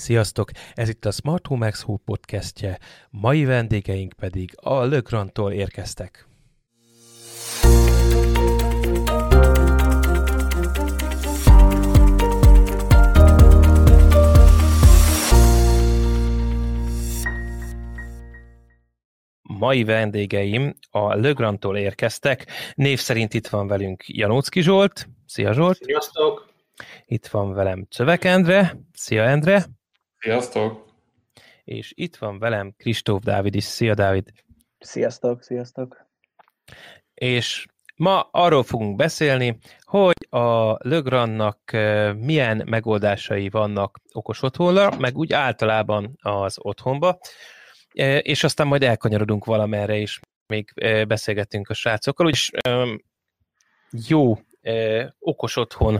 Sziasztok! Ez itt a Smart Home Expo podcastje, mai vendégeink pedig a Lögrantól érkeztek. Mai vendégeim a Lögrantól érkeztek. Név szerint itt van velünk Janócki Zsolt. Szia Zsolt! Sziasztok! Itt van velem Csövek Endre. Szia Endre! Sziasztok! És itt van velem Kristóf Dávid is. Szia Dávid! Sziasztok, sziasztok! És ma arról fogunk beszélni, hogy a Lögrannak milyen megoldásai vannak okos otthonra, meg úgy általában az otthonba, és aztán majd elkanyarodunk valamerre is, még beszélgettünk a srácokkal, úgyis jó okos otthon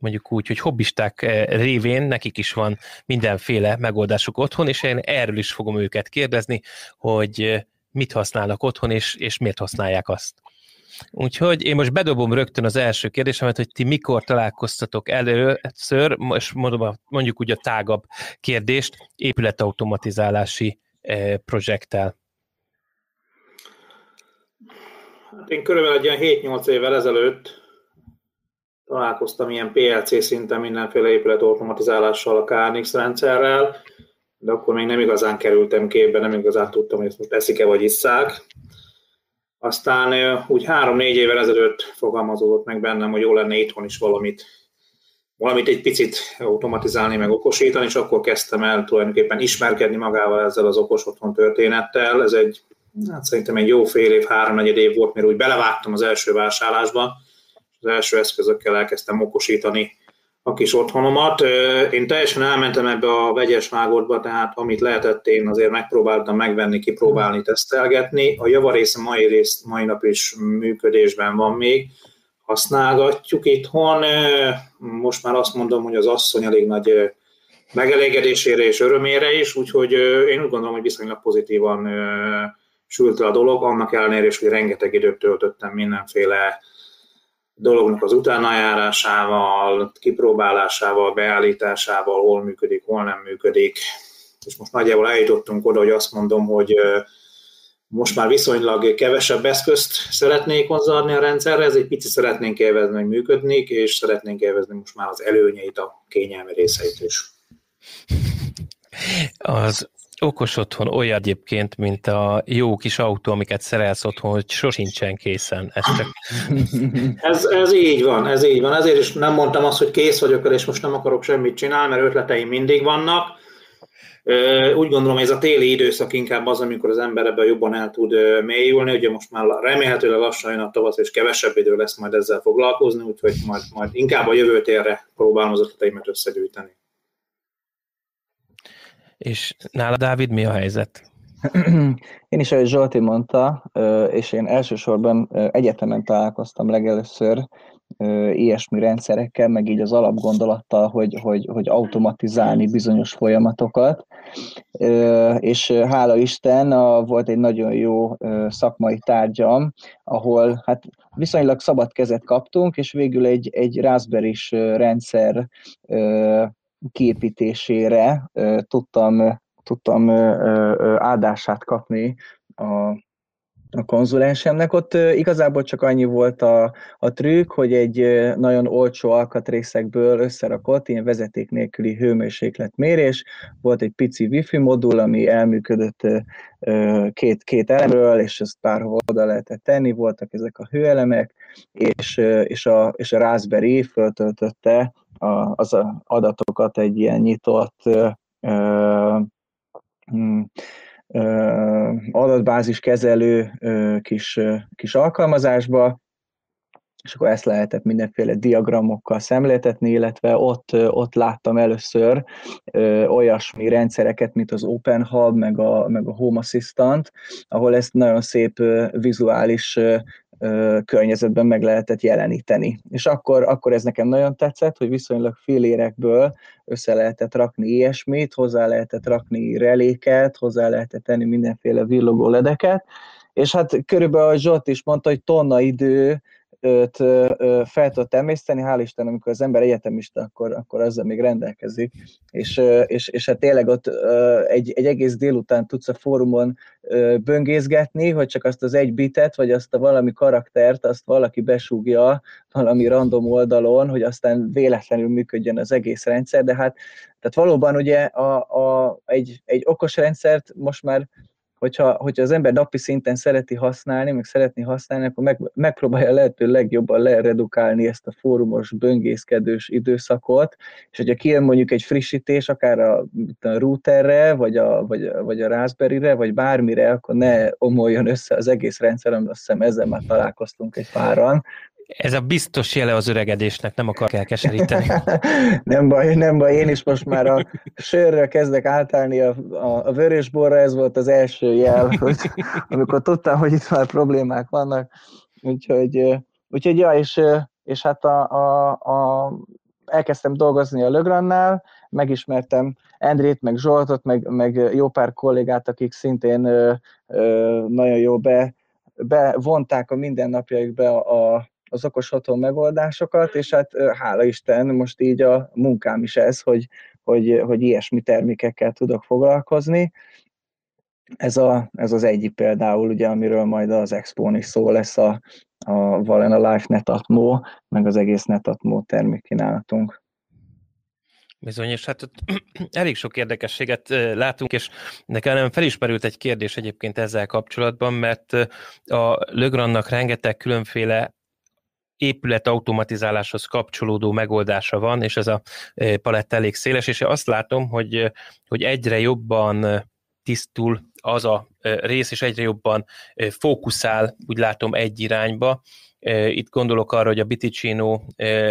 mondjuk úgy, hogy hobbisták révén nekik is van mindenféle megoldásuk otthon, és én erről is fogom őket kérdezni, hogy mit használnak otthon, és, és miért használják azt. Úgyhogy én most bedobom rögtön az első kérdésemet, hogy ti mikor találkoztatok először, mondom, mondjuk úgy a tágabb kérdést, épületautomatizálási projekttel. Hát én körülbelül egy ilyen 7-8 évvel ezelőtt találkoztam ilyen PLC szinten mindenféle épület automatizálással, a KNX rendszerrel, de akkor még nem igazán kerültem képbe, nem igazán tudtam, hogy ezt most eszik-e vagy isszák. Aztán úgy három-négy évvel ezelőtt fogalmazódott meg bennem, hogy jó lenne itthon is valamit, valamit egy picit automatizálni, meg okosítani, és akkor kezdtem el tulajdonképpen ismerkedni magával ezzel az okos otthon történettel. Ez egy, hát szerintem egy jó fél év, három év volt, mire úgy belevágtam az első vásárlásba, az első eszközökkel elkezdtem okosítani a kis otthonomat. Én teljesen elmentem ebbe a vegyes vágódba, tehát amit lehetett, én azért megpróbáltam megvenni, kipróbálni, tesztelgetni. A javarésze mai, rész, mai nap is működésben van még, használgatjuk itthon. Most már azt mondom, hogy az asszony elég nagy megelégedésére és örömére is, úgyhogy én úgy gondolom, hogy viszonylag pozitívan sült a dolog, annak ellenére is, hogy rengeteg időt töltöttem mindenféle dolognak az utánajárásával, kipróbálásával, beállításával, hol működik, hol nem működik. És most nagyjából eljutottunk oda, hogy azt mondom, hogy most már viszonylag kevesebb eszközt szeretnék hozzáadni a rendszerre, ez egy picit szeretnénk élvezni, hogy működni, és szeretnénk élvezni most már az előnyeit, a kényelmi részeit is. Az okos otthon olyan egyébként, mint a jó kis autó, amiket szerelsz otthon, hogy sosincsen készen. Ez, csak... ez, ez így van, ez így van. Ezért is nem mondtam azt, hogy kész vagyok és most nem akarok semmit csinálni, mert ötleteim mindig vannak. Úgy gondolom, ez a téli időszak inkább az, amikor az ember ebben jobban el tud mélyülni. Ugye most már remélhetőleg lassan jön a tavasz, és kevesebb idő lesz majd ezzel foglalkozni, úgyhogy majd, majd inkább a jövő térre próbálom az ötleteimet összegyűjteni. És nála, Dávid, mi a helyzet? Én is, ahogy Zsolti mondta, és én elsősorban egyetemen találkoztam legelőször ilyesmi rendszerekkel, meg így az alapgondolattal, hogy, hogy, hogy automatizálni bizonyos folyamatokat. És hála Isten, volt egy nagyon jó szakmai tárgyam, ahol hát viszonylag szabad kezet kaptunk, és végül egy, egy Raspberry-s rendszer kiépítésére tudtam, tudtam áldását kapni a, a konzulensemnek. Ott igazából csak annyi volt a, a trükk, hogy egy nagyon olcsó alkatrészekből összerakott ilyen vezeték nélküli hőmérsékletmérés, volt egy pici wifi modul, ami elműködött két, két elemről, és ezt párhol oda lehetett tenni, voltak ezek a hőelemek, és, és, a, és a Raspberry föltöltötte az adatokat egy ilyen nyitott mm, adatbázis kezelő kis, kis alkalmazásba, és akkor ezt lehetett mindenféle diagramokkal szemléltetni, illetve ott, ott láttam először ö, olyasmi rendszereket, mint az Open Hub, meg a, meg a Home Assistant, ahol ezt nagyon szép ö, vizuális ö, környezetben meg lehetett jeleníteni. És akkor, akkor ez nekem nagyon tetszett, hogy viszonylag félérekből össze lehetett rakni ilyesmit, hozzá lehetett rakni reléket, hozzá lehetett tenni mindenféle villogó ledeket, és hát körülbelül, ahogy Zsolt is mondta, hogy tonna idő őt fel tudott emészteni, hál' Isten, amikor az ember egyetemista, akkor, akkor azzal még rendelkezik, és, és, és hát tényleg ott egy, egy egész délután tudsz a fórumon böngészgetni, hogy csak azt az egy bitet, vagy azt a valami karaktert, azt valaki besúgja valami random oldalon, hogy aztán véletlenül működjön az egész rendszer, de hát tehát valóban ugye a, a, egy, egy okos rendszert most már hogyha, hogyha az ember napi szinten szereti használni, meg szeretni használni, akkor meg, megpróbálja lehető legjobban leredukálni ezt a fórumos, böngészkedős időszakot, és hogyha kijön mondjuk egy frissítés, akár a, a routerre, vagy a, vagy, vagy a Raspberry-re, vagy bármire, akkor ne omoljon össze az egész rendszer, azt hiszem ezzel már találkoztunk egy páran, ez a biztos jele az öregedésnek, nem akar elkeseríteni. nem baj, nem baj, én is most már a sörről kezdek átállni a, a, a vörösborra, ez volt az első jel, hogy, amikor tudtam, hogy itt már problémák vannak. Úgyhogy, úgyhogy ja, és, és hát a, a, a, elkezdtem dolgozni a Lögrannál, megismertem Endrét, meg Zsoltot, meg, meg jó pár kollégát, akik szintén ö, ö, nagyon jó be, bevonták a mindennapjaikbe a, a az okos otthon megoldásokat, és hát hála Isten, most így a munkám is ez, hogy, hogy, hogy ilyesmi termékekkel tudok foglalkozni. Ez, a, ez az egyik például, ugye, amiről majd az Expo-n is szó lesz a, a Valena Life Netatmo, meg az egész Netatmo termékkínálatunk. Bizony, és hát ott elég sok érdekességet látunk, és nekem felismerült egy kérdés egyébként ezzel kapcsolatban, mert a Lögrannak rengeteg különféle épület automatizáláshoz kapcsolódó megoldása van, és ez a e, palett elég széles, és azt látom, hogy, hogy egyre jobban tisztul az a e, rész, és egyre jobban e, fókuszál, úgy látom, egy irányba. Itt gondolok arra, hogy a Biticino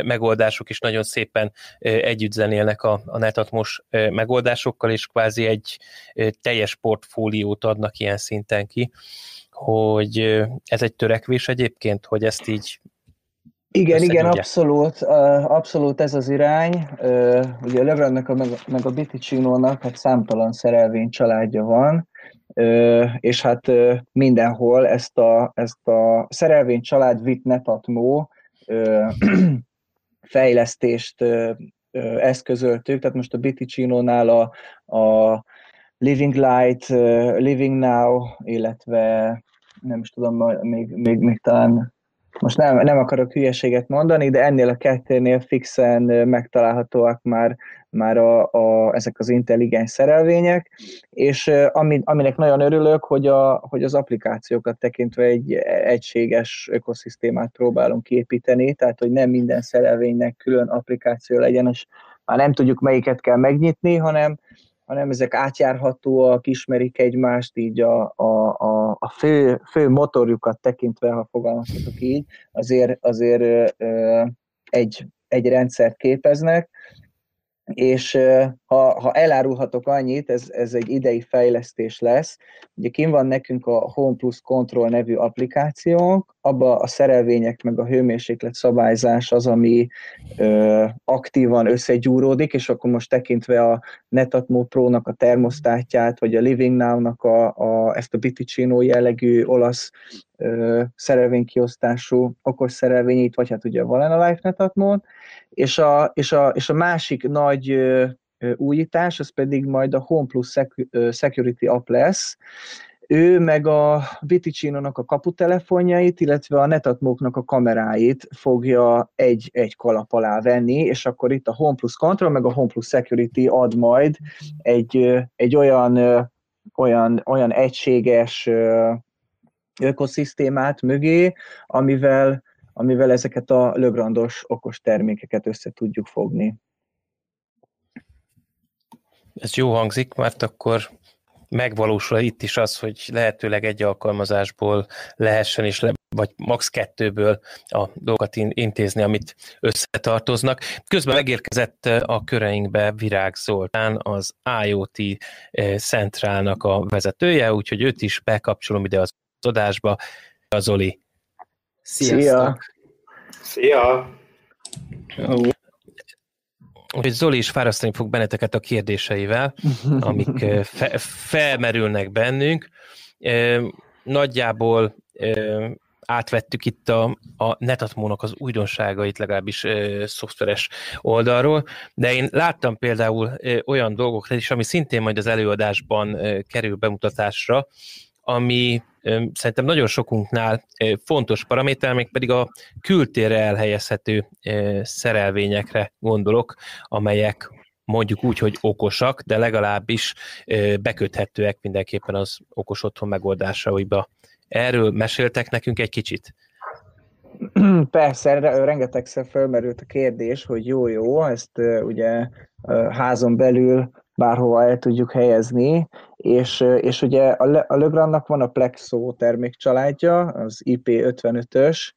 megoldások is nagyon szépen együtt zenélnek a, a Netatmos megoldásokkal, és kvázi egy teljes portfóliót adnak ilyen szinten ki, hogy ez egy törekvés egyébként, hogy ezt így igen, igen, abszolút, abszolút ez az irány. Ugye a Lebrunnak meg, a Biticino-nak hát számtalan szerelvény családja van, és hát mindenhol ezt a, ezt a szerelvény család vit netatmó fejlesztést eszközöltük, tehát most a Biticino-nál a, a Living Light, Living Now, illetve nem is tudom, még, még, még talán most nem, nem akarok hülyeséget mondani, de ennél a kettőnél fixen megtalálhatóak már, már a, a, ezek az intelligens szerelvények, és ami, aminek nagyon örülök, hogy, a, hogy az applikációkat tekintve egy egységes ökoszisztémát próbálunk képíteni, tehát hogy nem minden szerelvénynek külön applikáció legyen, és már nem tudjuk melyiket kell megnyitni, hanem hanem ezek átjárhatóak, ismerik egymást, így a, a, a, a fő, fő motorjukat tekintve, ha fogalmazhatok így, azért, azért ö, egy, egy rendszert képeznek, és ha, ha elárulhatok annyit, ez, ez egy idei fejlesztés lesz. Ugye kim van nekünk a Home Plus Control nevű applikációnk, abba a szerelvények meg a hőmérséklet szabályzás az, ami ö, aktívan összegyúródik, és akkor most tekintve a Netatmo Pro-nak a termosztátját, vagy a Living Now-nak a, a, ezt a Biticino jellegű olasz szerelvénykiosztású okos szerelvényét, vagy hát ugye a Valena Life Netatmo-t, és a, és a, és a másik nagy újítás, az pedig majd a Home Plus Security App lesz, ő meg a Viticino-nak a kaputelefonjait, illetve a Netatmóknak a kameráit fogja egy, egy kalap alá venni, és akkor itt a Home Plus Control, meg a Home Plus Security ad majd egy, egy olyan, olyan, olyan egységes ökoszisztémát mögé, amivel, amivel ezeket a lögrandos okos termékeket össze tudjuk fogni. Ez jó hangzik, mert akkor megvalósul itt is az, hogy lehetőleg egy alkalmazásból lehessen, és le, vagy max. kettőből a dolgokat intézni, amit összetartoznak. Közben megérkezett a köreinkbe Virág Zoltán, az IoT Centrálnak a vezetője, úgyhogy őt is bekapcsolom ide az adásba. A Zoli. Sziasztok! Szia! Szia! Úgyhogy Zoli is fárasztani fog benneteket a kérdéseivel, amik fe, felmerülnek bennünk. Nagyjából átvettük itt a, a Netatmónak az újdonságait, legalábbis ö, szoftveres oldalról, de én láttam például ö, olyan dolgokat is, ami szintén majd az előadásban ö, kerül bemutatásra, ami szerintem nagyon sokunknál fontos paraméter, még pedig a kültérre elhelyezhető szerelvényekre gondolok, amelyek mondjuk úgy, hogy okosak, de legalábbis beköthetőek mindenképpen az okos otthon megoldásaiba. Erről meséltek nekünk egy kicsit? Persze, rengetegszer felmerült a kérdés, hogy jó-jó, ezt ugye házon belül bárhova el tudjuk helyezni, és, és ugye a, Le, a Legrandnak van a Plexo termékcsaládja, az IP55-ös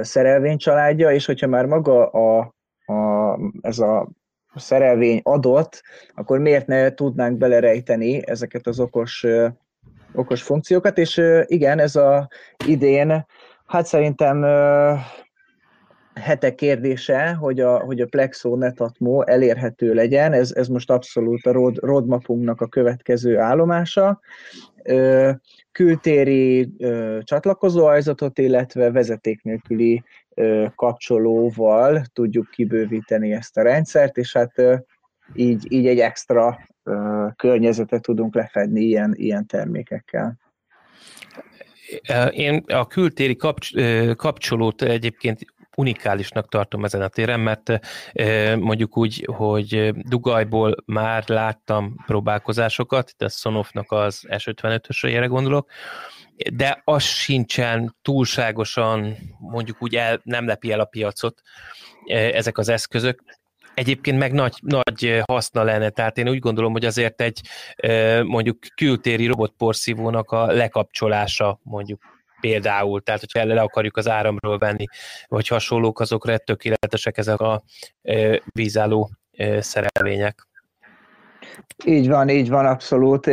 szerelvénycsaládja, és hogyha már maga a a, ez a szerelvény adott, akkor miért ne tudnánk belerejteni ezeket az okos, okos funkciókat, és igen, ez a idén, hát szerintem hetek kérdése, hogy a, hogy a Plexo Netatmo elérhető legyen, ez, ez most abszolút a road, roadmapunknak a következő állomása. Kültéri csatlakozóajzatot, illetve vezeték nélküli kapcsolóval tudjuk kibővíteni ezt a rendszert, és hát így, így egy extra környezetet tudunk lefedni ilyen, ilyen termékekkel. Én a kültéri kapcsolót egyébként unikálisnak tartom ezen a téren, mert mondjuk úgy, hogy Dugajból már láttam próbálkozásokat, itt a Sonofnak az S55-ösre gondolok, de az sincsen túlságosan, mondjuk úgy el, nem lepi el a piacot ezek az eszközök. Egyébként meg nagy, nagy haszna lenne, tehát én úgy gondolom, hogy azért egy mondjuk kültéri robotporszívónak a lekapcsolása mondjuk például, tehát hogyha le akarjuk az áramról venni, vagy hasonlók, azokra tökéletesek ezek a vízálló szerelvények. Így van, így van, abszolút.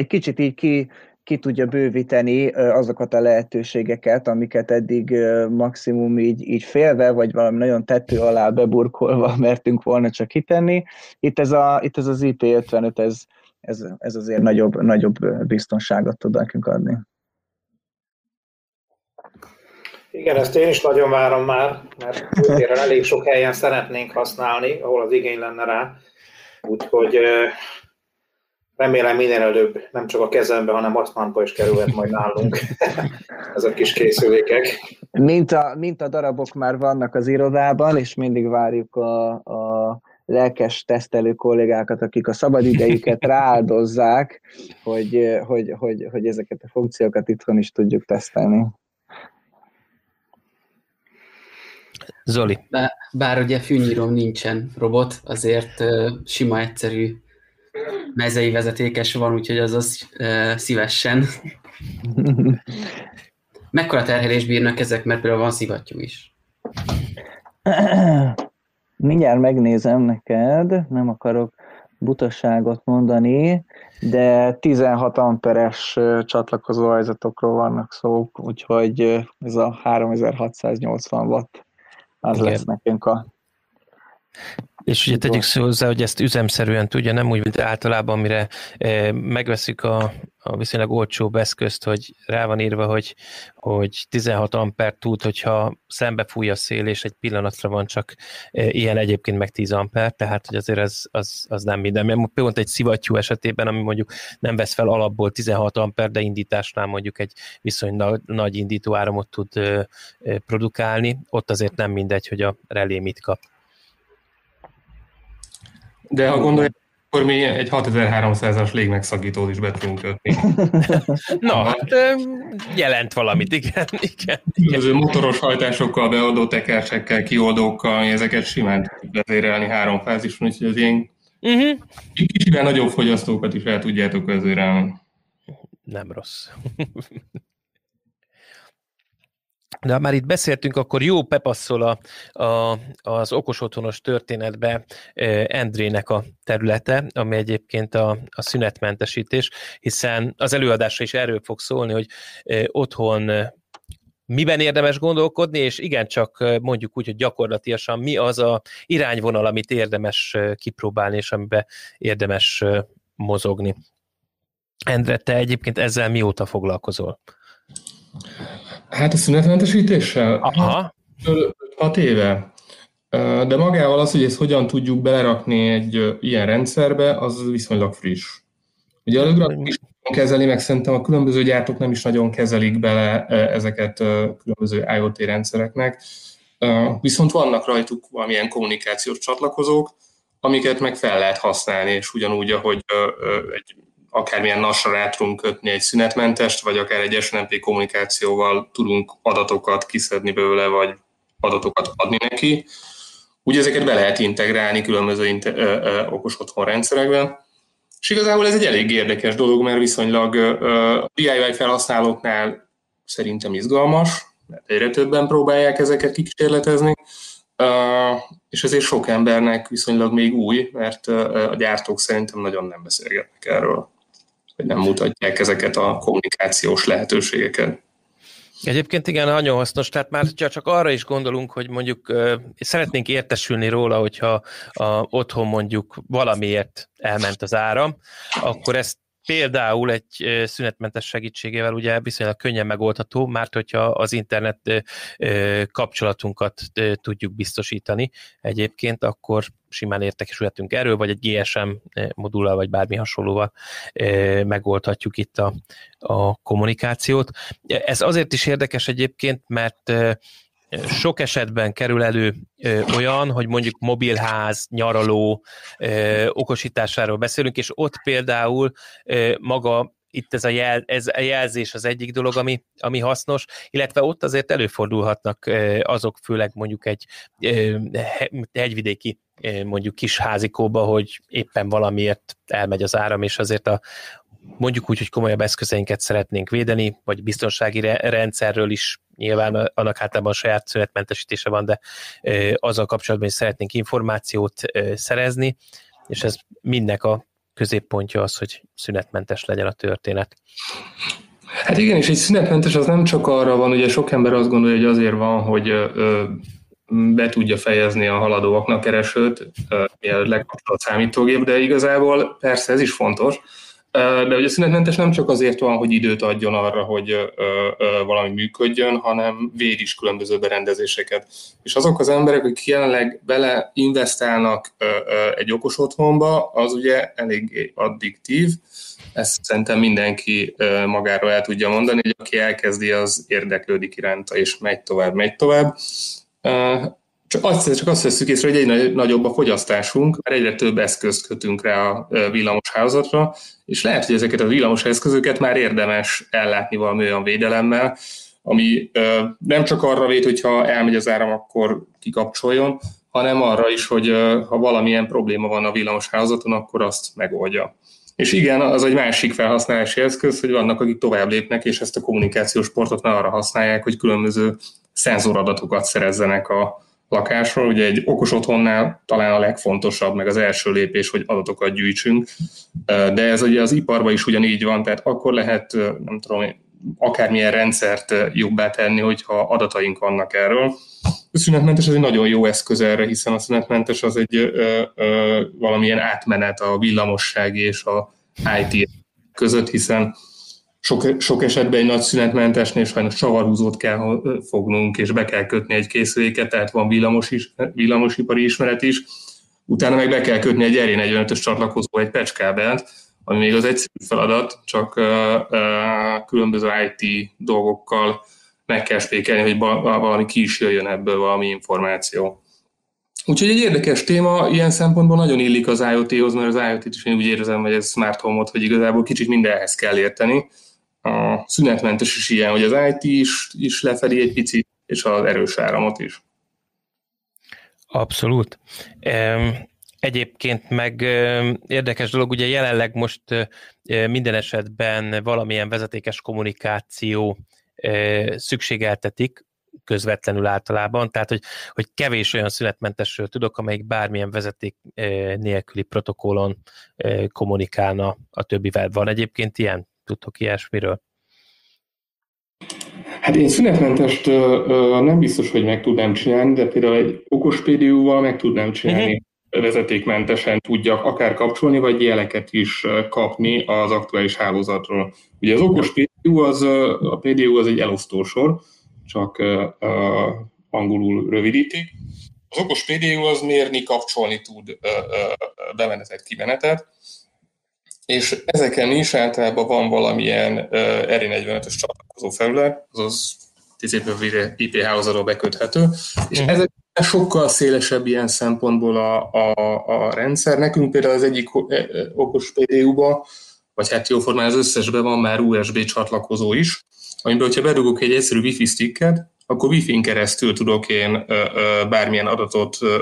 Egy kicsit így ki, ki tudja bővíteni azokat a lehetőségeket, amiket eddig maximum így, így félve, vagy valami nagyon tető alá beburkolva mertünk volna csak kitenni. Itt ez, a, itt ez az IP55, ez, ez, ez azért nagyobb, nagyobb biztonságot tud nekünk adni. Igen, ezt én is nagyon várom már, mert elég sok helyen szeretnénk használni, ahol az igény lenne rá. Úgyhogy remélem minél előbb nem csak a kezembe, hanem asztmánba is kerülhet majd nálunk ezek kis készülékek. Mint a, mint a darabok már vannak az irodában, és mindig várjuk a, a lelkes tesztelő kollégákat, akik a szabadidejüket rááldozzák, hogy, hogy, hogy, hogy ezeket a funkciókat itthon is tudjuk tesztelni. Zoli. Bár, bár ugye fűnyírom nincsen robot, azért uh, sima, egyszerű mezei vezetékes van, úgyhogy az az uh, szívesen. Mekkora terhelés bírnak ezek, mert például van szivattyú is. Mindjárt megnézem neked, nem akarok butaságot mondani, de 16 amperes csatlakozó ajzatokról vannak szó, úgyhogy ez a 3680 watt az Igen. lesz nekünk a és ugye tegyük hozzá, hogy ezt üzemszerűen tudja, nem úgy, mint általában, mire eh, megveszik a, a viszonylag olcsóbb eszközt, hogy rá van írva, hogy, hogy 16 amper tud, hogyha szembe fúj a szél, és egy pillanatra van csak eh, ilyen egyébként meg 10 amper, tehát hogy azért az, az, az nem minden. Mert pont egy szivattyú esetében, ami mondjuk nem vesz fel alapból 16 amper, de indításnál mondjuk egy viszonylag nagy indító áramot tud eh, produkálni, ott azért nem mindegy, hogy a relé mit kap. De ha gondolják, akkor mi egy 6300-as légmegszagítót is be tudunk kötni. Na, hát jelent valamit, igen. igen, igen. motoros hajtásokkal, beadó tekercsekkel, kioldókkal, ezeket simán tudjuk vezérelni három fázison, úgyhogy az ilyen uh-huh. kicsivel nagyobb fogyasztókat is el tudjátok vezérelni. Nem rossz. De ha már itt beszéltünk, akkor jó bepasszol a, a, az okos otthonos történetbe Endrének a területe, ami egyébként a, a szünetmentesítés, hiszen az előadásra is erről fog szólni, hogy otthon miben érdemes gondolkodni, és igencsak mondjuk úgy, hogy gyakorlatilag mi az a irányvonal, amit érdemes kipróbálni, és amiben érdemes mozogni. Endre, te egyébként ezzel mióta foglalkozol? Hát a szünetmentesítéssel? Aha. 6 éve. De magával az, hogy ezt hogyan tudjuk belerakni egy ilyen rendszerbe, az viszonylag friss. Ugye a Lögrad is kezeli, meg szerintem a különböző gyártók nem is nagyon kezelik bele ezeket különböző IoT rendszereknek. Viszont vannak rajtuk valamilyen kommunikációs csatlakozók, amiket meg fel lehet használni, és ugyanúgy, ahogy egy akármilyen nasra rá tudunk kötni egy szünetmentest, vagy akár egy SNMP kommunikációval tudunk adatokat kiszedni belőle, vagy adatokat adni neki. Úgy ezeket be lehet integrálni különböző inter- ö, ö, okos otthon rendszerekben. És igazából ez egy elég érdekes dolog, mert viszonylag a DIY felhasználóknál szerintem izgalmas, mert egyre többen próbálják ezeket kikísérletezni, és ezért sok embernek viszonylag még új, mert a gyártók szerintem nagyon nem beszélgetnek erről, hogy nem mutatják ezeket a kommunikációs lehetőségeket. Egyébként igen, nagyon hasznos, tehát már csak arra is gondolunk, hogy mondjuk szeretnénk értesülni róla, hogyha a, otthon mondjuk valamiért elment az áram, akkor ezt például egy szünetmentes segítségével ugye viszonylag könnyen megoldható, mert hogyha az internet kapcsolatunkat tudjuk biztosítani egyébként, akkor simán értekesülhetünk erről, vagy egy GSM modullal, vagy bármi hasonlóval megoldhatjuk itt a, a kommunikációt. Ez azért is érdekes egyébként, mert sok esetben kerül elő olyan, hogy mondjuk mobilház, nyaraló okosításáról beszélünk, és ott például maga itt ez a, jel, ez a jelzés az egyik dolog, ami, ami hasznos, illetve ott azért előfordulhatnak azok, főleg mondjuk egy hegyvidéki mondjuk kis házikóba, hogy éppen valamiért elmegy az áram, és azért a, mondjuk úgy, hogy komolyabb eszközeinket szeretnénk védeni, vagy biztonsági rendszerről is nyilván annak általában saját szünetmentesítése van, de azzal kapcsolatban is szeretnénk információt szerezni, és ez mindnek a középpontja az, hogy szünetmentes legyen a történet. Hát igen, és egy szünetmentes az nem csak arra van, ugye sok ember azt gondolja, hogy azért van, hogy be tudja fejezni a haladóaknak keresőt, mielőtt lekapcsol a számítógép, de igazából persze ez is fontos, de a szünetmentes nem csak azért van, hogy időt adjon arra, hogy valami működjön, hanem véd is különböző berendezéseket. És azok az emberek, akik jelenleg bele investálnak egy okos otthonba, az ugye elég addiktív. Ezt szerintem mindenki magáról el tudja mondani, hogy aki elkezdi, az érdeklődik iránta, és megy tovább, megy tovább csak azt, csak azt veszük észre, hogy egy nagyobb a fogyasztásunk, mert egyre több eszközt kötünk rá a villamos hálózatra, és lehet, hogy ezeket a villamos eszközöket már érdemes ellátni valami olyan védelemmel, ami nem csak arra véd, hogyha elmegy az áram, akkor kikapcsoljon, hanem arra is, hogy ha valamilyen probléma van a villamos hálózaton, akkor azt megoldja. És igen, az egy másik felhasználási eszköz, hogy vannak, akik tovább lépnek, és ezt a kommunikációs portot már arra használják, hogy különböző szenzoradatokat szerezzenek a, lakásról. Ugye egy okos otthonnál talán a legfontosabb, meg az első lépés, hogy adatokat gyűjtsünk, de ez ugye az iparban is ugyanígy van, tehát akkor lehet, nem tudom, akármilyen rendszert jobbá tenni, hogyha adataink vannak erről. A szünetmentes az egy nagyon jó eszköz erre, hiszen a szünetmentes az egy ö, ö, valamilyen átmenet a villamosság és a IT között, hiszen sok, sok esetben egy nagy szünetmentesnél sajnos csavarhúzót kell fognunk, és be kell kötni egy készüléket, tehát van villamos is, villamosipari ismeret is, utána meg be kell kötni egy erén 45-ös csatlakozó, egy pecskábelt, ami még az egyszerű feladat, csak uh, uh, különböző IT dolgokkal meg kell spékelni, hogy valami ki is jöjjön ebből valami információ. Úgyhogy egy érdekes téma, ilyen szempontból nagyon illik az IoT-hoz, mert az IoT-t is én úgy érzem, hogy ez smart home hogy igazából kicsit mindenhez kell érteni, a szünetmentes is ilyen, hogy az IT is, is lefedi egy picit, és az erős áramot is. Abszolút. Egyébként meg érdekes dolog, ugye jelenleg most minden esetben valamilyen vezetékes kommunikáció szükségeltetik, közvetlenül általában, tehát hogy, hogy kevés olyan szünetmentesről tudok, amelyik bármilyen vezeték nélküli protokollon kommunikálna a többivel. Van egyébként ilyen? Tudtok ilyesmiről? Hát én szünetmentest nem biztos, hogy meg tudnám csinálni, de például egy okos PDU-val meg tudnám csinálni. Uh-huh. Vezetékmentesen tudjak akár kapcsolni, vagy jeleket is kapni az aktuális hálózatról. Ugye az okos PDU az, a PDU az egy elosztósor, csak angolul rövidítik. Az okos PDU az mérni, kapcsolni tud bemenetet, kimenetet, és ezeken is általában van valamilyen RI45-ös csatlakozó felület, azaz TCP IP hálózatról beköthető, és mm. ezek sokkal szélesebb ilyen szempontból a, a, a rendszer. Nekünk például az egyik okos PDU-ba, vagy hát jóformán az összesben van már USB csatlakozó is, amiben, hogyha bedugok egy egyszerű Wi-Fi sticket, akkor Wi-Fi-n keresztül tudok én ö, ö, bármilyen adatot, ö,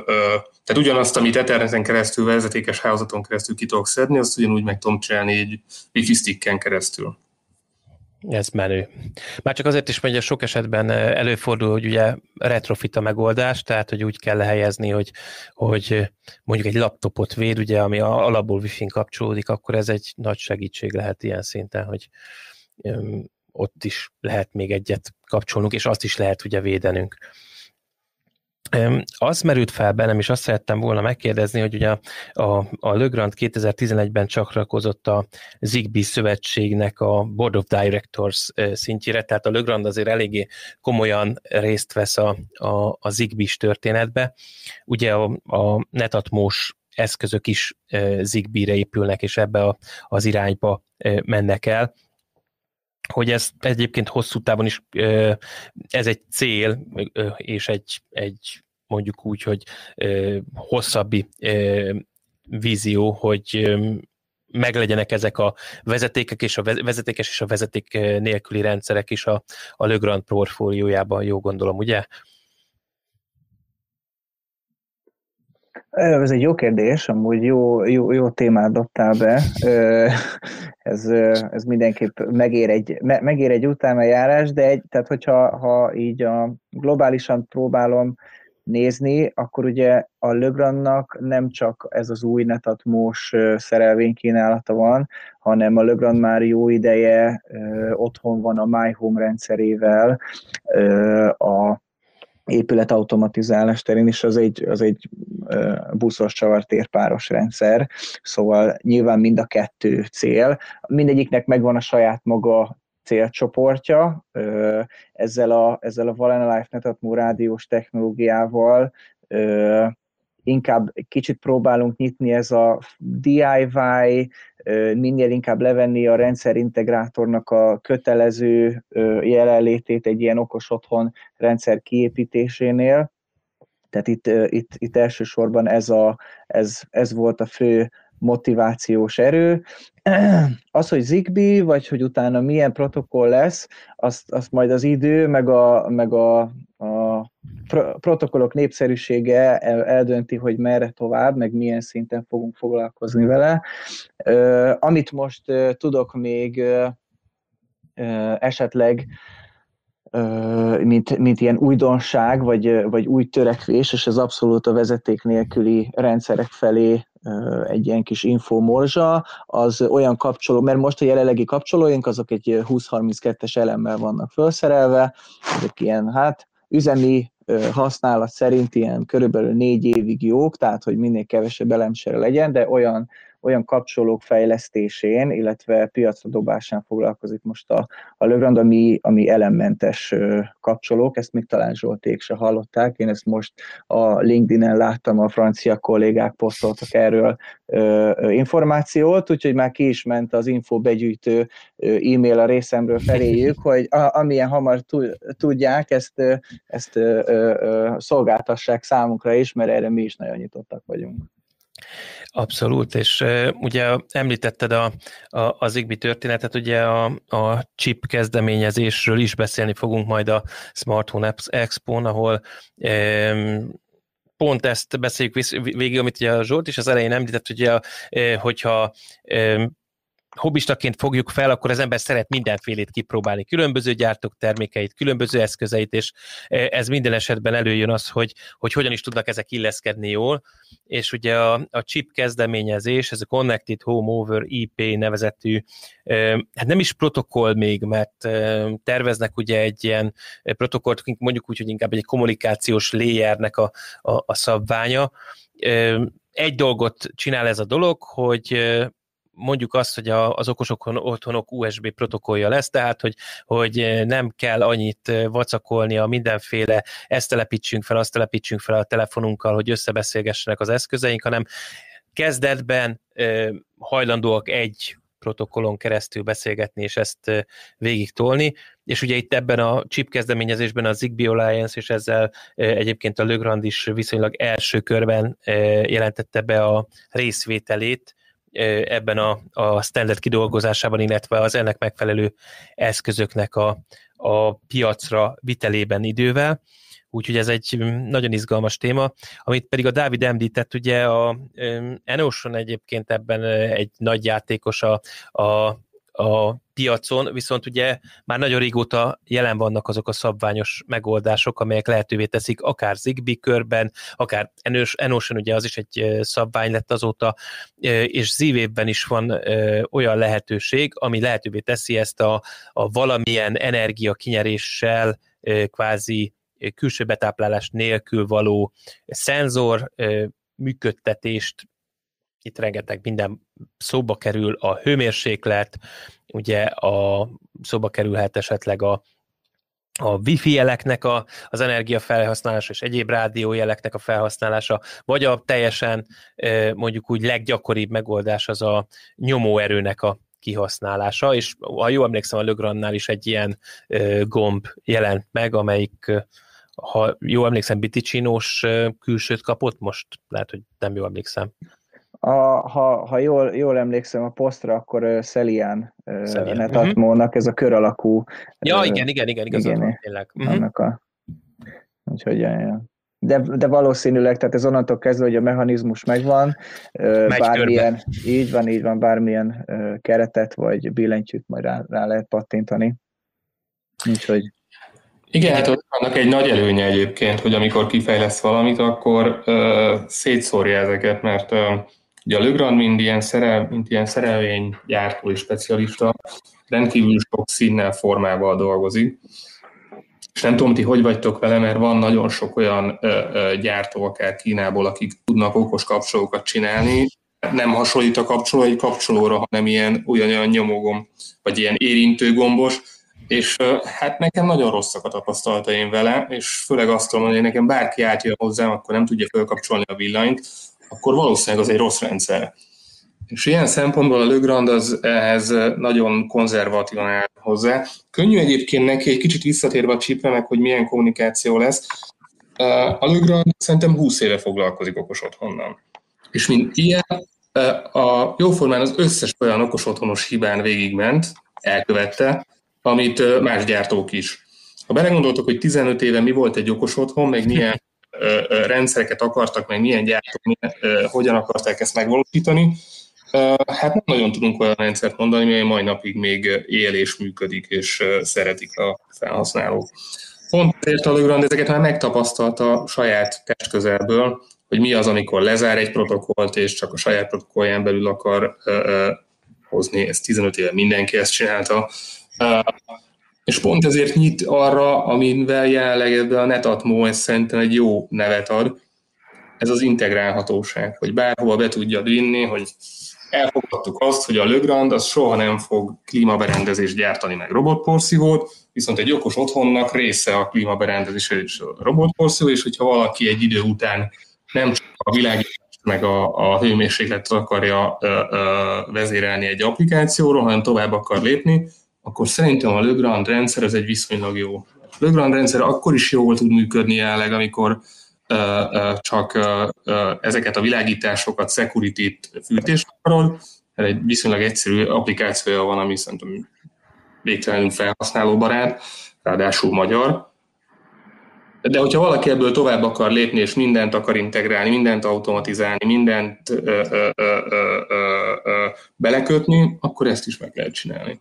tehát ugyanazt, amit Etherneten keresztül, vezetékes hálózaton keresztül ki tudok szedni, azt ugyanúgy meg tudom csinálni egy Wi-Fi sticken keresztül. Ez menő. Már csak azért is, hogy sok esetben előfordul, hogy ugye retrofit a megoldás, tehát hogy úgy kell lehelyezni, hogy, hogy mondjuk egy laptopot véd, ugye, ami alapból wifi-n kapcsolódik, akkor ez egy nagy segítség lehet ilyen szinten, hogy ott is lehet még egyet kapcsolnunk, és azt is lehet ugye védenünk. Az merült fel bennem, és azt szerettem volna megkérdezni, hogy ugye a, a Legrand 2011-ben csatlakozott a Zigbee szövetségnek a Board of Directors szintjére, tehát a Legrand azért eléggé komolyan részt vesz a, a, a Zigbee-s történetbe. Ugye a, a netatmos eszközök is Zigbee-re épülnek, és ebbe a, az irányba mennek el hogy ez egyébként hosszú távon is ez egy cél, és egy, egy mondjuk úgy, hogy hosszabbi vízió, hogy meglegyenek ezek a vezetékek és a vezetékes és a vezeték nélküli rendszerek is a, a Le Grand portfóliójában, jó gondolom, ugye? Ez egy jó kérdés, amúgy jó, jó, jó témát dobtál be. Ez, ez mindenképp megér egy, megér egy járás, de egy, tehát hogyha ha így a globálisan próbálom nézni, akkor ugye a Legrandnak nem csak ez az új netatmós szerelvény kínálata van, hanem a Legrand már jó ideje otthon van a My Home rendszerével, a épület automatizálás terén is az egy, az egy buszos csavartérpáros rendszer, szóval nyilván mind a kettő cél. Mindegyiknek megvan a saját maga célcsoportja, ezzel a, ezzel a Valena Life Netatmo rádiós technológiával inkább kicsit próbálunk nyitni ez a DIY, minél inkább levenni a rendszerintegrátornak a kötelező jelenlétét egy ilyen okos otthon rendszer kiépítésénél. Tehát itt, itt, itt elsősorban ez, a, ez, ez volt a fő motivációs erő. Az, hogy Zigbee, vagy hogy utána milyen protokoll lesz, azt, azt majd az idő, meg a, meg a, protokollok népszerűsége eldönti, hogy merre tovább, meg milyen szinten fogunk foglalkozni vele. Amit most tudok még esetleg mint, mint ilyen újdonság, vagy, vagy új törekvés, és ez abszolút a vezeték nélküli rendszerek felé egy ilyen kis infomorzsa, az olyan kapcsoló, mert most a jelenlegi kapcsolóink azok egy 20-32-es elemmel vannak felszerelve, ezek ilyen hát üzemi használat szerint ilyen körülbelül négy évig jók, tehát hogy minél kevesebb elemsere legyen, de olyan olyan kapcsolók fejlesztésén, illetve piacra dobásán foglalkozik most a, a Legrand, ami, ami elemmentes kapcsolók, ezt még talán Zsolték se hallották, én ezt most a LinkedIn-en láttam, a francia kollégák posztoltak erről ö, információt, úgyhogy már ki is ment az info begyűjtő e-mail a részemről feléjük, hogy a, amilyen hamar tudják, ezt, ezt ö, ö, szolgáltassák számunkra is, mert erre mi is nagyon nyitottak vagyunk. Abszolút, és ugye említetted a, a, az Zigbee történetet, ugye a, a chip kezdeményezésről is beszélni fogunk majd a Smart Home Expo-n, ahol um, pont ezt beszéljük végig, amit ugye a Zsolt is az elején említett, ugye, hogyha hobbistaként fogjuk fel, akkor az ember szeret mindenfélét kipróbálni, különböző gyártók termékeit, különböző eszközeit, és e, ez minden esetben előjön az, hogy, hogy hogyan is tudnak ezek illeszkedni jól, és ugye a, a chip kezdeményezés, ez a Connected Home Over IP nevezetű, e, hát nem is protokoll még, mert e, terveznek ugye egy ilyen protokollt, mondjuk úgy, hogy inkább egy kommunikációs layernek a, a, a szabványa, egy dolgot csinál ez a dolog, hogy mondjuk azt, hogy a, az okosok otthonok USB protokollja lesz, tehát hogy, hogy nem kell annyit vacakolni a mindenféle ezt telepítsünk fel, azt telepítsünk fel a telefonunkkal, hogy összebeszélgessenek az eszközeink, hanem kezdetben hajlandóak egy protokollon keresztül beszélgetni, és ezt végig tolni. És ugye itt ebben a chip kezdeményezésben a Zigbee Alliance, és ezzel egyébként a Legrand is viszonylag első körben jelentette be a részvételét ebben a, a standard kidolgozásában, illetve az ennek megfelelő eszközöknek a, a piacra vitelében idővel. Úgyhogy ez egy mm, nagyon izgalmas téma, amit pedig a Dávid említett, ugye a Enoson egyébként ebben egy nagy játékos a, a a piacon, viszont ugye már nagyon régóta jelen vannak azok a szabványos megoldások, amelyek lehetővé teszik akár Zigbee körben, akár Enoson, ugye az is egy szabvány lett azóta, és Z-Wave-ben is van olyan lehetőség, ami lehetővé teszi ezt a, a valamilyen energia kinyeréssel kvázi külső betáplálás nélkül való szenzor működtetést, itt rengeteg minden szóba kerül, a hőmérséklet, ugye a szóba kerülhet esetleg a, a wifi jeleknek a, az energia felhasználása és egyéb rádiójeleknek a felhasználása, vagy a teljesen mondjuk úgy leggyakoribb megoldás az a nyomóerőnek a kihasználása, és ha jól emlékszem, a Legrandnál is egy ilyen gomb jelent meg, amelyik ha jól emlékszem, Biticsinós külsőt kapott, most lehet, hogy nem jól emlékszem. A, ha, ha jól, jól emlékszem a posztra, akkor uh, Celian uh, netatmónak ez a kör alakú. Ja, uh, igen, igen, igen, igazad van, tényleg. Uh-huh. Annak a, úgyhogy, ja, ja. De, de valószínűleg, tehát ez onnantól kezdve, hogy a mechanizmus megvan, Megy bármilyen, körbe. így van, így van, bármilyen keretet vagy billentyűt majd rá, rá lehet pattintani. Úgyhogy igen, hát annak egy nagy előnye egyébként, hogy amikor kifejlesz valamit, akkor uh, szétszórja ezeket, mert uh, ugye a Legrand, mint ilyen, szerel, mint ilyen szerelvénygyártó és specialista, rendkívül sok színnel, formával dolgozik. És nem tudom, ti hogy vagytok vele, mert van nagyon sok olyan uh, uh, gyártó, akár Kínából, akik tudnak okos kapcsolókat csinálni, nem hasonlít a kapcsoló egy kapcsolóra, hanem ilyen olyan nyomogom, vagy ilyen érintőgombos, és hát nekem nagyon rosszak a tapasztalataim vele, és főleg azt tudom hogy nekem bárki átjön hozzám, akkor nem tudja felkapcsolni a villanyt, akkor valószínűleg az egy rossz rendszer. És ilyen szempontból a Legrand az ehhez nagyon konzervatívan áll hozzá. Könnyű egyébként neki, egy kicsit visszatérve a csipre, meg hogy milyen kommunikáció lesz. A Legrand szerintem 20 éve foglalkozik okos otthonnal. És mint ilyen, a jóformán az összes olyan okos otthonos hibán végigment, elkövette, amit más gyártók is. Ha belegondoltok, hogy 15 éve mi volt egy okos otthon, meg milyen rendszereket akartak, meg milyen gyártók, hogyan akarták ezt megvalósítani, hát nem nagyon tudunk olyan rendszert mondani, mely mai napig még él és működik, és szeretik a felhasználók. Pont ezért a Legrand ezeket már megtapasztalta saját testközelből, hogy mi az, amikor lezár egy protokollt, és csak a saját protokollján belül akar hozni. Ez 15 éve mindenki ezt csinálta. És pont ezért nyit arra, amivel jelenleg ebben a Netatmo ez szerintem egy jó nevet ad, ez az integrálhatóság, hogy bárhova be tudjad vinni, hogy elfogadtuk azt, hogy a Legrand az soha nem fog klímaberendezést gyártani meg robotporszívót, viszont egy okos otthonnak része a klímaberendezés és a robotporszívó, és hogyha valaki egy idő után nem csak a világítást meg a, a hőmérsékletet akarja ö, ö, vezérelni egy applikációról, hanem tovább akar lépni, akkor szerintem a Legrand rendszer az egy viszonylag jó. A Legrand rendszer akkor is jól tud működni jelenleg, amikor uh, uh, csak uh, ezeket a világításokat, security-t fűtést akarod, mert egy viszonylag egyszerű applikációja van, ami szerintem végtelenül felhasználóbarát, ráadásul magyar. De hogyha valaki ebből tovább akar lépni, és mindent akar integrálni, mindent automatizálni, mindent ö, ö, ö, ö, ö, belekötni, akkor ezt is meg lehet csinálni.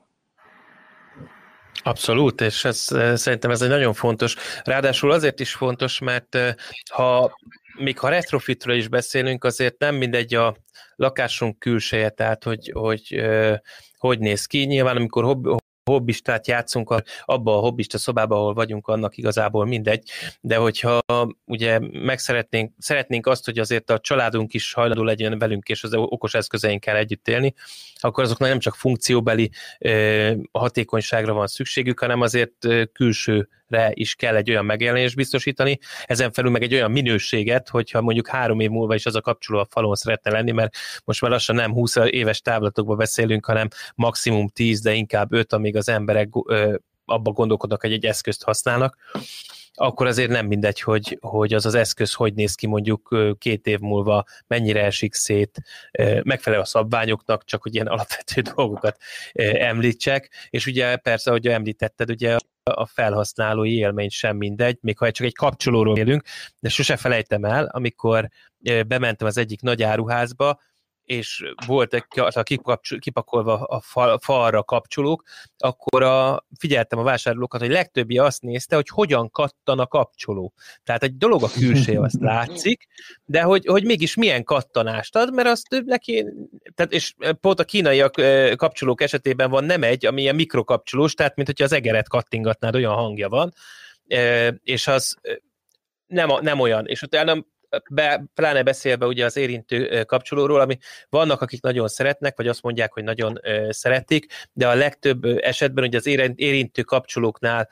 Abszolút, és ez, szerintem ez egy nagyon fontos. Ráadásul azért is fontos, mert ha még ha retrofitről is beszélünk, azért nem mindegy a lakásunk külseje, tehát hogy hogy, hogy néz ki. Nyilván, amikor hobbistát játszunk, abba a hobbista szobába, ahol vagyunk, annak igazából mindegy, de hogyha ugye meg szeretnénk, szeretnénk azt, hogy azért a családunk is hajlandó legyen velünk, és az okos eszközeinkkel együtt élni, akkor azoknak nem csak funkcióbeli hatékonyságra van szükségük, hanem azért külsőre is kell egy olyan megjelenést biztosítani, ezen felül meg egy olyan minőséget, hogyha mondjuk három év múlva is az a kapcsoló a falon szeretne lenni, mert most már lassan nem 20 éves távlatokba beszélünk, hanem maximum 10, de inkább 5, amíg az emberek abba gondolkodnak, hogy egy eszközt használnak, akkor azért nem mindegy, hogy, hogy az az eszköz hogy néz ki mondjuk két év múlva, mennyire esik szét, megfelel a szabványoknak, csak hogy ilyen alapvető dolgokat említsek, és ugye persze, ahogy említetted, ugye a felhasználói élmény sem mindegy, még ha csak egy kapcsolóról élünk, de sose felejtem el, amikor bementem az egyik nagy áruházba, és voltak kipakolva a fal, falra kapcsolók, akkor a, figyeltem a vásárlókat, hogy legtöbbi azt nézte, hogy hogyan kattan a kapcsoló. Tehát egy dolog a külső, azt látszik, de hogy, hogy mégis milyen kattanást ad, mert azt neki, tehát és pont a kínaiak kapcsolók esetében van nem egy, ami ilyen mikrokapcsolós, tehát mint hogyha az egeret kattingatnád, olyan hangja van, és az nem, nem olyan. És utána be, pláne beszélve ugye az érintő kapcsolóról, ami vannak, akik nagyon szeretnek, vagy azt mondják, hogy nagyon szeretik, de a legtöbb esetben ugye az érintő kapcsolóknál,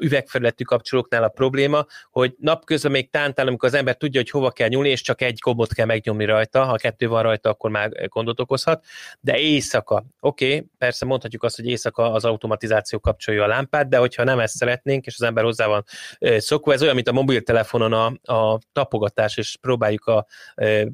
üvegfelületű kapcsolóknál a probléma, hogy napközben még tántál, amikor az ember tudja, hogy hova kell nyúlni, és csak egy gombot kell megnyomni rajta, ha kettő van rajta, akkor már gondot okozhat, de éjszaka, oké, okay, persze mondhatjuk azt, hogy éjszaka az automatizáció kapcsolja a lámpát, de hogyha nem ezt szeretnénk, és az ember hozzá van szokva, ez olyan, mint a mobiltelefonon a, a tapogatás, és próbáljuk a,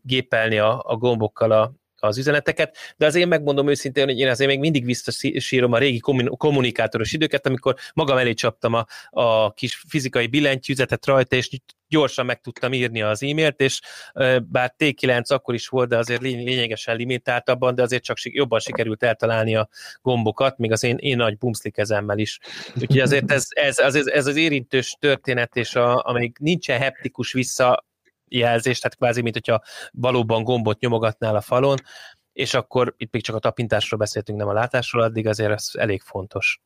gépelni a, a gombokkal a, az üzeneteket, de azért megmondom őszintén, hogy én azért még mindig visszasírom a régi kommunikátoros időket, amikor magam elé csaptam a, a kis fizikai billentyűzetet rajta, és gyorsan meg tudtam írni az e-mailt, és bár T9 akkor is volt, de azért lényegesen limitáltabban, de azért csak jobban sikerült eltalálni a gombokat, még az én, én nagy bumszli kezemmel is. Úgyhogy azért ez, ez, ez, ez az érintős történet, és a, amíg nincsen heptikus vissza jelzés, tehát kvázi, mint hogyha valóban gombot nyomogatnál a falon, és akkor itt még csak a tapintásról beszéltünk, nem a látásról, addig azért ez elég fontos.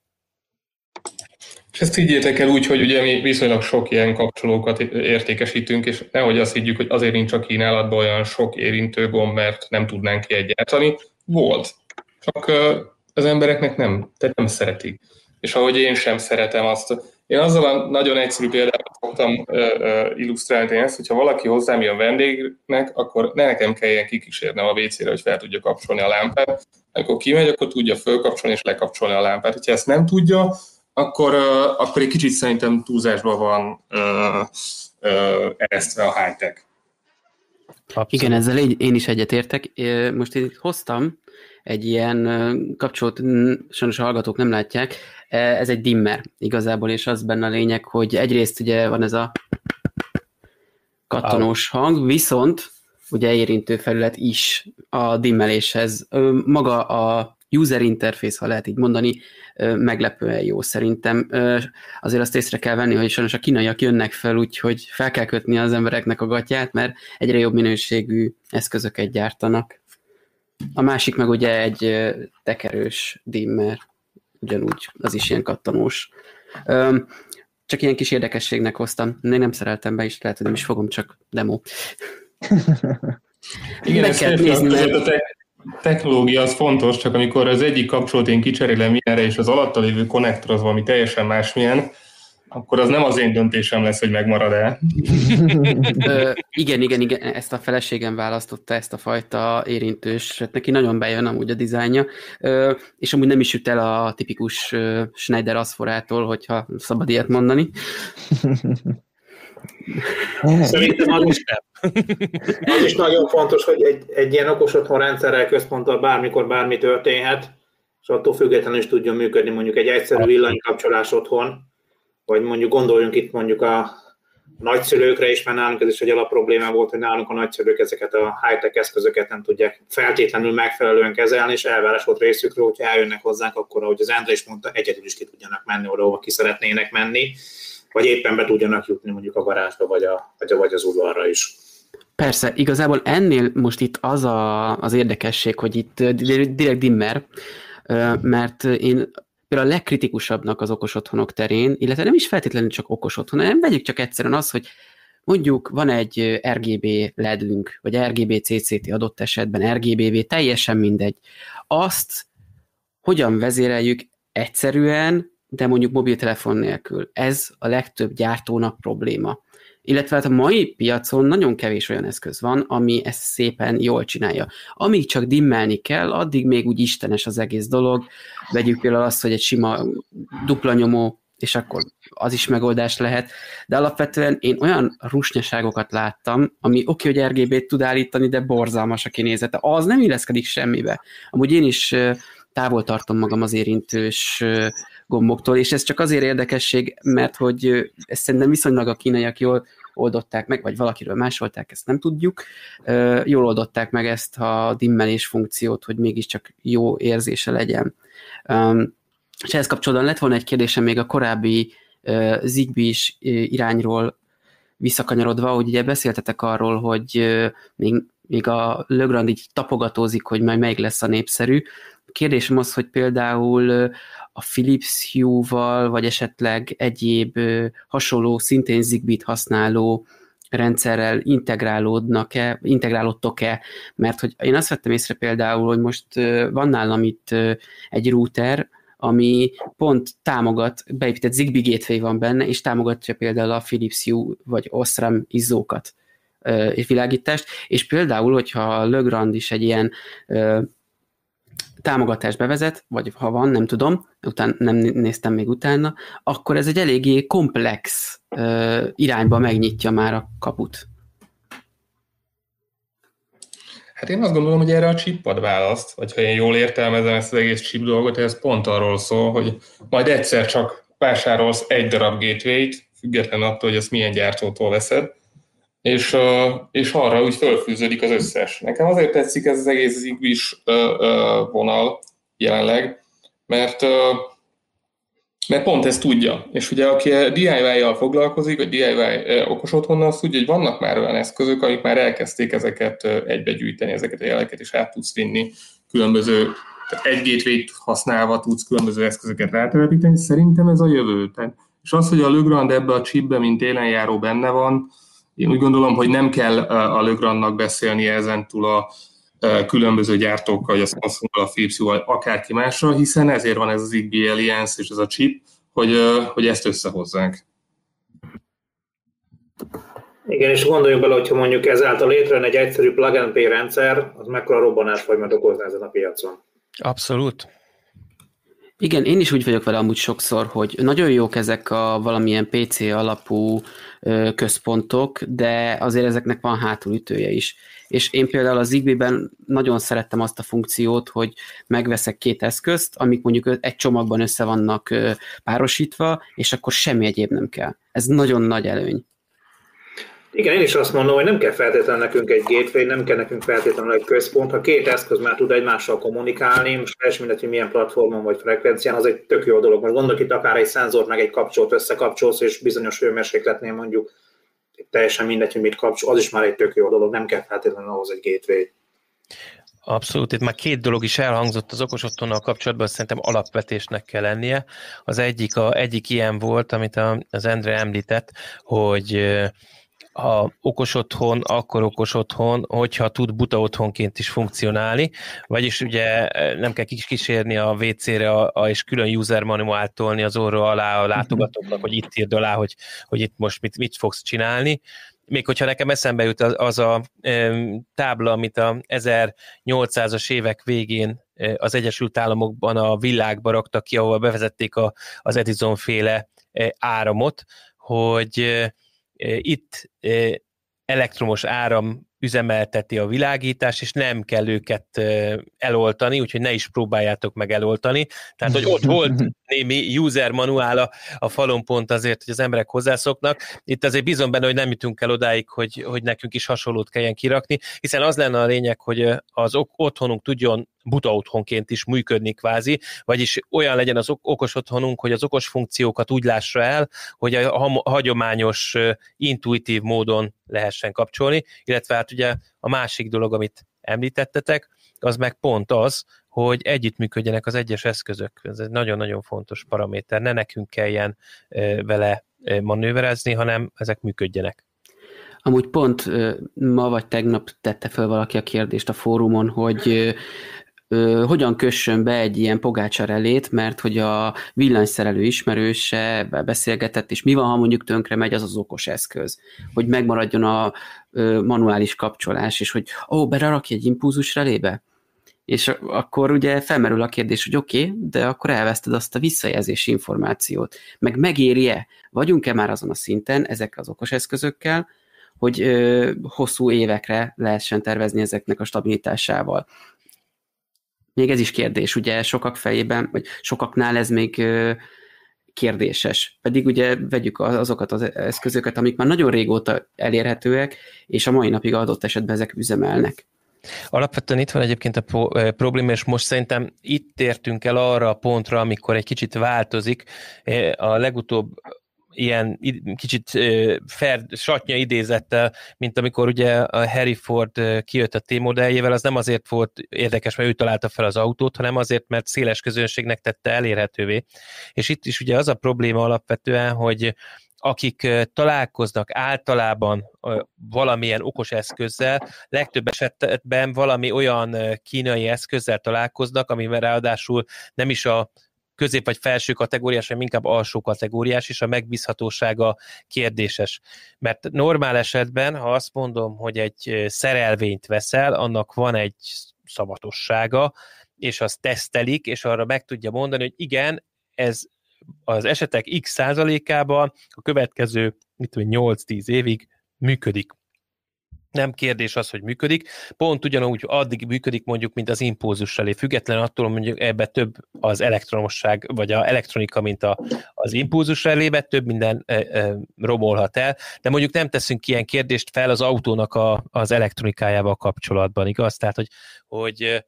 És ezt higgyétek el úgy, hogy ugye mi viszonylag sok ilyen kapcsolókat értékesítünk, és nehogy azt higgyük, hogy azért nincs a kínálatban olyan sok érintő gomb, mert nem tudnánk ki egyáltalán. Volt. Csak az embereknek nem, tehát nem szeretik. És ahogy én sem szeretem azt, én azzal a nagyon egyszerű példát szoktam illusztrálni ezt, hogyha valaki hozzám jön vendégnek, akkor ne nekem kelljen kikísérnem a WC-re, hogy fel tudja kapcsolni a lámpát. Amikor kimegy, akkor tudja fölkapcsolni és lekapcsolni a lámpát. Ha ezt nem tudja, akkor, akkor egy kicsit szerintem túlzásban van eresztve a high-tech. Abszolút. Igen, ezzel én is egyetértek. Most én itt hoztam egy ilyen kapcsolót, sajnos a hallgatók nem látják, e, ez egy dimmer igazából, és az benne a lényeg, hogy egyrészt ugye van ez a kattanós hang, viszont ugye érintő felület is a dimmeléshez. Maga a user interface, ha lehet így mondani, meglepően jó szerintem. Azért azt észre kell venni, hogy sajnos a kínaiak jönnek fel, úgyhogy fel kell kötni az embereknek a gatyát, mert egyre jobb minőségű eszközöket gyártanak. A másik meg ugye egy tekerős dimmer, ugyanúgy, az is ilyen kattanós. Csak ilyen kis érdekességnek hoztam. Én nem szereltem be, és lehet, hogy nem is fogom, csak demo. Igen, Meg kell nézni, mert... a te- technológia az fontos, csak amikor az egyik kapcsolót én kicserélem ilyenre, és az alatta lévő konnektor az valami teljesen másmilyen, akkor az nem az én döntésem lesz, hogy megmarad-e. Ö, igen, igen, igen, ezt a feleségem választotta, ezt a fajta érintős, hát neki nagyon bejön amúgy a dizájnja, Ö, és amúgy nem is jut el a tipikus Schneider aszforától, hogyha szabad ilyet mondani. Szerintem az is nem. Az is nagyon fontos, hogy egy, egy ilyen okos otthon rendszerrel központtal bármikor bármi történhet, és attól függetlenül is tudjon működni mondjuk egy egyszerű villanykapcsolás otthon, vagy mondjuk gondoljunk itt mondjuk a nagyszülőkre is, mert nálunk ez is egy alap probléma volt, hogy nálunk a nagyszülők ezeket a high-tech eszközöket nem tudják feltétlenül megfelelően kezelni, és elvárás volt részükről, hogyha eljönnek hozzánk, akkor, ahogy az Endre is mondta, egyedül is ki tudjanak menni oda, ahova ki szeretnének menni, vagy éppen be tudjanak jutni mondjuk a garázsba, vagy, a, vagy, a, vagy az udvarra is. Persze, igazából ennél most itt az a, az érdekesség, hogy itt direkt dimmer, mert én például a legkritikusabbnak az okos otthonok terén, illetve nem is feltétlenül csak okos otthon, hanem vegyük csak egyszerűen az, hogy mondjuk van egy RGB ledünk, vagy RGB CCT adott esetben, RGBV, teljesen mindegy. Azt hogyan vezéreljük egyszerűen, de mondjuk mobiltelefon nélkül. Ez a legtöbb gyártónak probléma. Illetve hát a mai piacon nagyon kevés olyan eszköz van, ami ezt szépen jól csinálja. Amíg csak dimmelni kell, addig még úgy istenes az egész dolog. Vegyük például azt, hogy egy sima dupla nyomó és akkor az is megoldás lehet, de alapvetően én olyan rusnyaságokat láttam, ami oké, okay, hogy RGB-t tud állítani, de borzalmas a kinézete. Az nem illeszkedik semmibe. Amúgy én is távol tartom magam az érintős gomboktól, és ez csak azért érdekesség, mert hogy ezt szerintem viszonylag a kínaiak jól oldották meg, vagy valakiről másolták, ezt nem tudjuk. Jól oldották meg ezt a dimmelés funkciót, hogy mégiscsak jó érzése legyen. És ehhez kapcsolódóan lett volna egy kérdésem még a korábbi Zigbee irányról visszakanyarodva, hogy ugye beszéltetek arról, hogy még, még a Legrand így tapogatózik, hogy majd melyik lesz a népszerű. Kérdésem az, hogy például a Philips Hue-val, vagy esetleg egyéb hasonló, szintén Zigbee-t használó rendszerrel integrálódnak-e, integrálódtok-e, mert hogy én azt vettem észre például, hogy most van nálam itt egy router, ami pont támogat, beépített Zigbee Gateway van benne, és támogatja például a Philips Hue vagy Osram izzókat és világítást, és például, hogyha Legrand is egy ilyen támogatást bevezet, vagy ha van, nem tudom, után nem néztem még utána, akkor ez egy eléggé komplex irányba megnyitja már a kaput. Hát én azt gondolom, hogy erre a chip ad választ, vagy ha én jól értelmezem ezt az egész chip dolgot, ez pont arról szól, hogy majd egyszer csak vásárolsz egy darab gateway-t, független attól, hogy ezt milyen gyártótól veszed, és, és arra úgy fölfűződik az összes. Nekem azért tetszik ez az egész Zigbee-s vonal jelenleg, mert mert pont ezt tudja. És ugye aki DIY-jal foglalkozik, vagy DIY okos otthonnal, azt tudja, hogy vannak már olyan eszközök, amik már elkezdték ezeket egybegyűjteni, ezeket a jeleket, és át tudsz vinni különböző, tehát egy gateway használva tudsz különböző eszközöket rátelepíteni. Szerintem ez a jövő. És az, hogy a Legrand ebbe a chipbe, mint élenjáró benne van, én úgy gondolom, hogy nem kell a Legrandnak beszélni ezen túl a különböző gyártókkal, vagy a Samsung, a Philips, vagy akárki másra, hiszen ezért van ez az Zigbee Alliance és ez a chip, hogy, hogy ezt összehozzánk. Igen, és gondoljunk bele, hogyha mondjuk ezáltal létrejön egy egyszerű plug and play rendszer, az mekkora robbanás folyamát okozna ezen a piacon. Abszolút. Igen, én is úgy vagyok vele amúgy sokszor, hogy nagyon jók ezek a valamilyen PC alapú központok, de azért ezeknek van hátulütője is. És én például az Zigbee-ben nagyon szerettem azt a funkciót, hogy megveszek két eszközt, amik mondjuk egy csomagban össze vannak párosítva, és akkor semmi egyéb nem kell. Ez nagyon nagy előny. Igen, én is azt mondom, hogy nem kell feltétlenül nekünk egy gateway, nem kell nekünk feltétlenül egy központ. Ha két eszköz már tud egymással kommunikálni, most teljesen mindegy, hogy milyen platformon vagy frekvencián, az egy tök jó dolog. Most gondolok itt akár egy szenzort meg egy kapcsolat összekapcsolsz, és bizonyos hőmérsékletnél mondjuk teljesen mindegy, hogy mit kapcsol, az is már egy tök jó dolog, nem kell feltétlenül ahhoz egy gateway. Abszolút, itt már két dolog is elhangzott az okos otthonnal kapcsolatban, szerintem alapvetésnek kell lennie. Az egyik, a, egyik ilyen volt, amit az Endre említett, hogy ha okos otthon, akkor okos otthon, hogyha tud buta otthonként is funkcionálni, vagyis ugye eh, nem kell kísérni a WC-re a, a, és külön user manuált tolni az orra alá a látogatóknak, hogy itt írd alá, hogy, hogy itt most mit, mit fogsz csinálni. Még hogyha nekem eszembe jut az, az a tábla, amit a 1800-as évek végén e, az Egyesült Államokban a világba raktak ki, ahol bevezették a, az Edison féle e, áramot, hogy itt elektromos áram üzemelteti a világítást, és nem kell őket eloltani, úgyhogy ne is próbáljátok meg eloltani. Tehát, hogy ott volt némi user manuála a falon pont azért, hogy az emberek hozzászoknak. Itt azért bizony benne, hogy nem jutunk el odáig, hogy, hogy nekünk is hasonlót kelljen kirakni, hiszen az lenne a lényeg, hogy az otthonunk tudjon buta otthonként is működni kvázi, vagyis olyan legyen az okos otthonunk, hogy az okos funkciókat úgy lássa el, hogy a hagyományos, intuitív módon lehessen kapcsolni, illetve hát ugye a másik dolog, amit említettetek, az meg pont az, hogy együttműködjenek az egyes eszközök. Ez egy nagyon-nagyon fontos paraméter. Ne nekünk kelljen vele manőverezni, hanem ezek működjenek. Amúgy pont ma vagy tegnap tette fel valaki a kérdést a fórumon, hogy ö, hogyan kössön be egy ilyen pogácsarelét, mert hogy a villanyszerelő ismerőse beszélgetett, és mi van, ha mondjuk tönkre megy az az okos eszköz, hogy megmaradjon a ö, manuális kapcsolás, és hogy ó, berarakj egy impulzus relébe? És akkor ugye felmerül a kérdés, hogy oké, okay, de akkor elveszted azt a visszajelzési információt. Meg megéri-e? Vagyunk-e már azon a szinten ezek az okos eszközökkel, hogy ö, hosszú évekre lehessen tervezni ezeknek a stabilitásával még ez is kérdés, ugye sokak fejében, vagy sokaknál ez még kérdéses. Pedig ugye vegyük azokat az eszközöket, amik már nagyon régóta elérhetőek, és a mai napig adott esetben ezek üzemelnek. Alapvetően itt van egyébként a probléma, és most szerintem itt értünk el arra a pontra, amikor egy kicsit változik. A legutóbb ilyen kicsit fair, satnya idézettel, mint amikor ugye a Harry Ford kijött a T-modelljével, az nem azért volt érdekes, mert ő találta fel az autót, hanem azért, mert széles közönségnek tette elérhetővé. És itt is ugye az a probléma alapvetően, hogy akik találkoznak általában valamilyen okos eszközzel, legtöbb esetben valami olyan kínai eszközzel találkoznak, amivel ráadásul nem is a közép vagy felső kategóriás, vagy inkább alsó kategóriás, és a megbízhatósága kérdéses. Mert normál esetben, ha azt mondom, hogy egy szerelvényt veszel, annak van egy szavatossága, és azt tesztelik, és arra meg tudja mondani, hogy igen, ez az esetek x százalékában a következő mit tudom, 8-10 évig működik nem kérdés az, hogy működik. Pont ugyanúgy addig működik mondjuk, mint az impulzus elé, független attól, mondjuk ebbe több az elektromosság, vagy a elektronika, mint a, az impulzus elébe, több minden e, e, romolhat el, de mondjuk nem teszünk ilyen kérdést fel az autónak a, az elektronikájával kapcsolatban, igaz? Tehát, hogy, hogy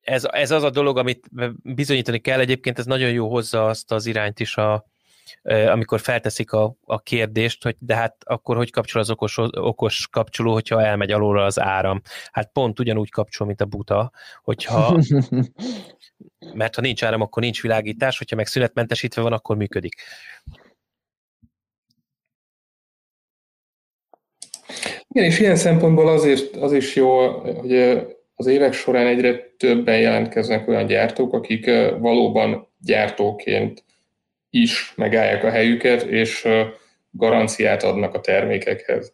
ez, ez az a dolog, amit bizonyítani kell, egyébként ez nagyon jó hozza azt az irányt is a, amikor felteszik a, a kérdést, hogy de hát akkor hogy kapcsol az okos, okos kapcsoló, hogyha elmegy alulra az áram. Hát pont ugyanúgy kapcsol, mint a buta, hogyha mert ha nincs áram, akkor nincs világítás, hogyha meg szünetmentesítve van, akkor működik. Igen, és ilyen szempontból azért az is jó, hogy az évek során egyre többen jelentkeznek olyan gyártók, akik valóban gyártóként is megállják a helyüket, és garanciát adnak a termékekhez.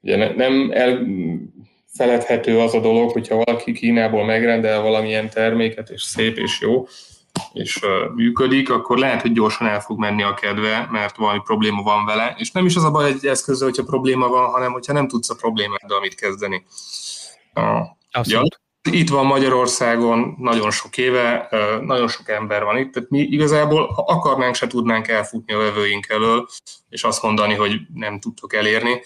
Ugye nem elfeledhető az a dolog, hogyha valaki Kínából megrendel valamilyen terméket, és szép és jó, és működik, akkor lehet, hogy gyorsan el fog menni a kedve, mert valami probléma van vele, és nem is az a baj egy eszközzel, hogyha probléma van, hanem hogyha nem tudsz a problémáddal mit kezdeni. Abszolút. Itt van Magyarországon nagyon sok éve, nagyon sok ember van itt, tehát mi igazából, ha akarnánk, se tudnánk elfutni a vevőink elől, és azt mondani, hogy nem tudtok elérni.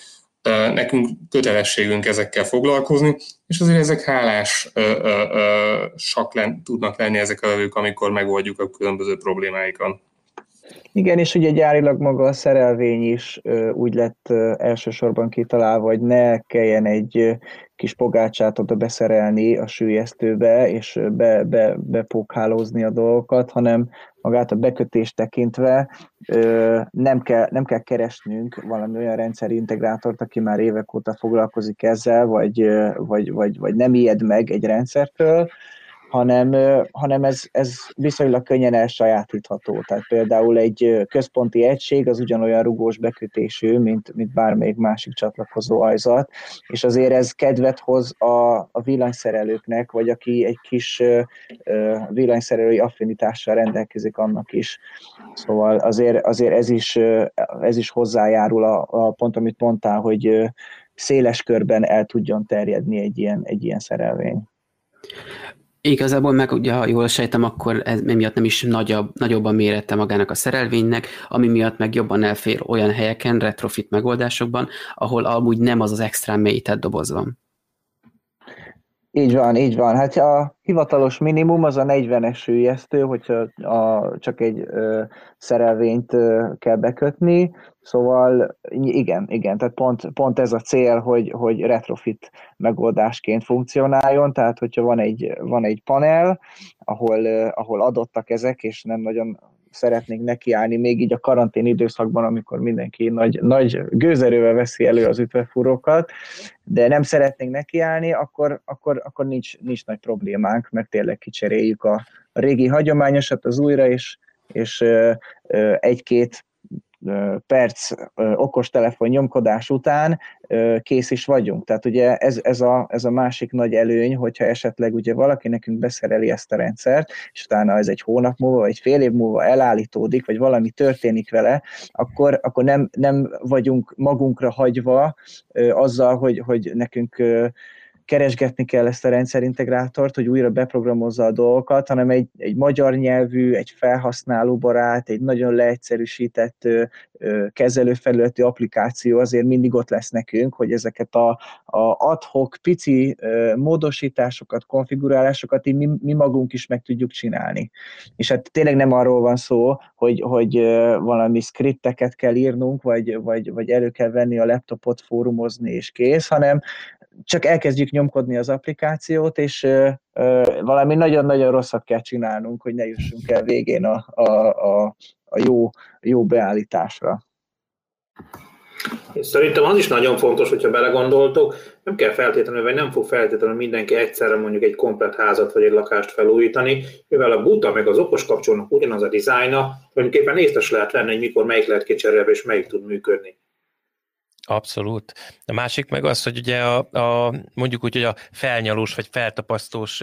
Nekünk kötelességünk ezekkel foglalkozni, és azért ezek hálás sak tudnak lenni ezek a vevők, amikor megoldjuk a különböző problémáikat. Igen, és ugye gyárilag maga a szerelvény is úgy lett elsősorban kitalálva, hogy ne kelljen egy kis pogácsát oda beszerelni a sűjesztőbe, és be, be, bepókhálózni a dolgokat, hanem magát a bekötést tekintve nem, kell, nem kell keresnünk valami olyan rendszerintegrátort, aki már évek óta foglalkozik ezzel, vagy, vagy, vagy, vagy nem ijed meg egy rendszertől, hanem, hanem ez, ez viszonylag könnyen elsajátítható. Tehát például egy központi egység az ugyanolyan rugós bekötésű, mint, mint bármelyik másik csatlakozó ajzat, és azért ez kedvet hoz a, a villanyszerelőknek, vagy aki egy kis villanyszerelői affinitással rendelkezik annak is. Szóval azért, azért ez, is, ez is hozzájárul a, a pont, amit mondtál, hogy széles körben el tudjon terjedni egy ilyen, egy ilyen szerelvény. Igazából meg ugye, ha jól sejtem, akkor ez miatt nem is nagyobb, nagyobb a mérete magának a szerelvénynek, ami miatt meg jobban elfér olyan helyeken, retrofit megoldásokban, ahol amúgy nem az az extra mélyített doboz van. Így van, így van. Hát a hivatalos minimum az a 40-es sülyeztő, hogyha a, csak egy ö, szerelvényt ö, kell bekötni, szóval igen, igen, tehát pont, pont ez a cél, hogy, hogy retrofit megoldásként funkcionáljon, tehát hogyha van egy, van egy panel, ahol, ahol adottak ezek, és nem nagyon szeretnénk nekiállni, még így a karantén időszakban, amikor mindenki nagy, nagy gőzerővel veszi elő az ütvefúrókat, de nem szeretnénk nekiállni, akkor, akkor, akkor nincs, nincs nagy problémánk, mert tényleg kicseréljük a, a régi hagyományosat az újra, és, és egy-két perc okostelefon nyomkodás után kész is vagyunk. Tehát ugye ez, ez, a, ez a másik nagy előny, hogyha esetleg ugye valaki nekünk beszereli ezt a rendszert, és utána ez egy hónap múlva, vagy fél év múlva elállítódik, vagy valami történik vele, akkor, akkor nem, nem vagyunk magunkra hagyva azzal, hogy, hogy nekünk keresgetni kell ezt a rendszerintegrátort, hogy újra beprogramozza a dolgokat, hanem egy, egy magyar nyelvű, egy felhasználóbarát, egy nagyon leegyszerűsített kezelőfelületi applikáció azért mindig ott lesz nekünk, hogy ezeket a, a adhok pici módosításokat, konfigurálásokat mi, mi magunk is meg tudjuk csinálni. És hát tényleg nem arról van szó, hogy, hogy valami skripteket kell írnunk, vagy, vagy, vagy elő kell venni a laptopot, fórumozni és kész, hanem csak elkezdjük nyomkodni az applikációt, és valami nagyon-nagyon rosszat kell csinálnunk, hogy ne jussunk el végén a, a, a, a jó, jó beállításra. És szerintem az is nagyon fontos, hogyha belegondoltok, nem kell feltétlenül, vagy nem fog feltétlenül mindenki egyszerre mondjuk egy komplet házat vagy egy lakást felújítani, mivel a buta meg az okos kapcsolónak ugyanaz a dizájna, tulajdonképpen észtes lehet lenni, hogy mikor melyik lehet kicserélve és melyik tud működni. Abszolút. A másik meg az, hogy ugye a, a mondjuk úgy, hogy a felnyalós vagy feltapasztós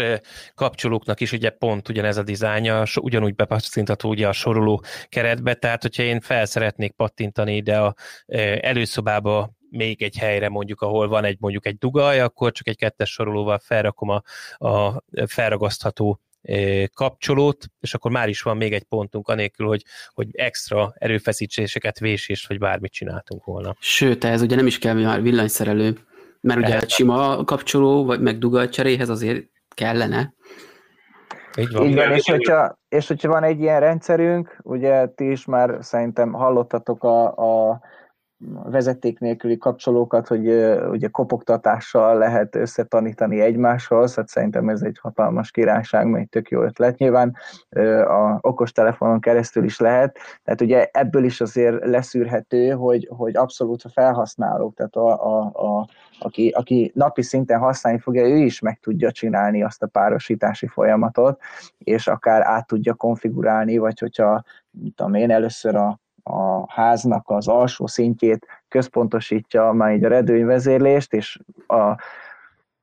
kapcsolóknak is ugye pont ugyanez a dizájnja, ugyanúgy bepasszintható ugye a soroló keretbe, tehát hogyha én fel szeretnék pattintani ide a előszobába még egy helyre mondjuk, ahol van egy mondjuk egy dugaj, akkor csak egy kettes sorolóval felrakom a, a felragasztható kapcsolót, és akkor már is van még egy pontunk, anélkül, hogy, hogy extra erőfeszítéseket, vésést, vagy bármit csináltunk volna. Sőt, ez ugye nem is kell már villanyszerelő, mert ugye egy sima kapcsoló, vagy meg cseréhez azért kellene. Így van. Van és, hogyha, és hogyha van egy ilyen rendszerünk, ugye ti is már szerintem hallottatok a, a vezeték nélküli kapcsolókat, hogy ugye kopogtatással lehet összetanítani egymáshoz, hát szerintem ez egy hatalmas királyság, mert egy tök jó ötlet. Nyilván a okostelefonon keresztül is lehet, tehát ugye ebből is azért leszűrhető, hogy, hogy abszolút a felhasználók, tehát a, a, a, aki, aki napi szinten használni fogja, ő is meg tudja csinálni azt a párosítási folyamatot, és akár át tudja konfigurálni, vagy hogyha, tudom én, először a a háznak az alsó szintjét központosítja már így a redőnyvezérlést, és a,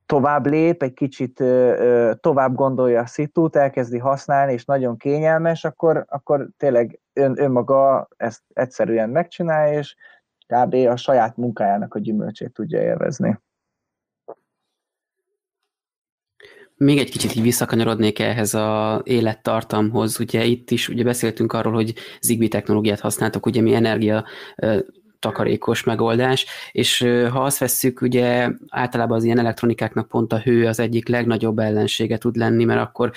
tovább lép, egy kicsit ö, tovább gondolja a szitút, elkezdi használni, és nagyon kényelmes, akkor, akkor tényleg ön, önmaga ezt egyszerűen megcsinálja, és kb. a saját munkájának a gyümölcsét tudja élvezni. Még egy kicsit így visszakanyarodnék ehhez a élettartamhoz. Ugye itt is ugye beszéltünk arról, hogy Zigbee technológiát használtak, ugye mi energia takarékos megoldás, és ha azt vesszük, ugye általában az ilyen elektronikáknak pont a hő az egyik legnagyobb ellensége tud lenni, mert akkor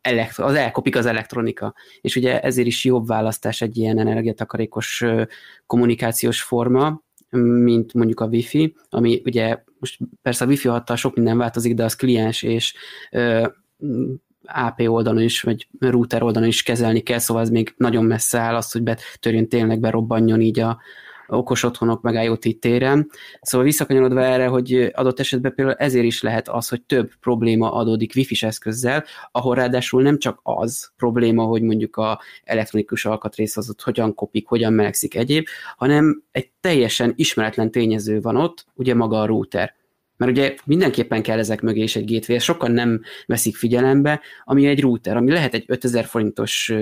elektro- az elkopik az elektronika, és ugye ezért is jobb választás egy ilyen energiatakarékos kommunikációs forma, mint mondjuk a Wi-Fi, ami ugye most persze a Wi-Fi hattal sok minden változik, de az kliens és ö, AP oldalon is, vagy router oldalon is kezelni kell, szóval ez még nagyon messze áll az, hogy betörjön tényleg, berobbanjon így a, okos otthonok meg IoT téren. Szóval visszakanyarodva erre, hogy adott esetben például ezért is lehet az, hogy több probléma adódik wifi eszközzel, ahol ráadásul nem csak az probléma, hogy mondjuk a elektronikus alkatrész az ott hogyan kopik, hogyan melegszik egyéb, hanem egy teljesen ismeretlen tényező van ott, ugye maga a router mert ugye mindenképpen kell ezek mögé is egy gateway, sokan nem veszik figyelembe, ami egy router, ami lehet egy 5000 forintos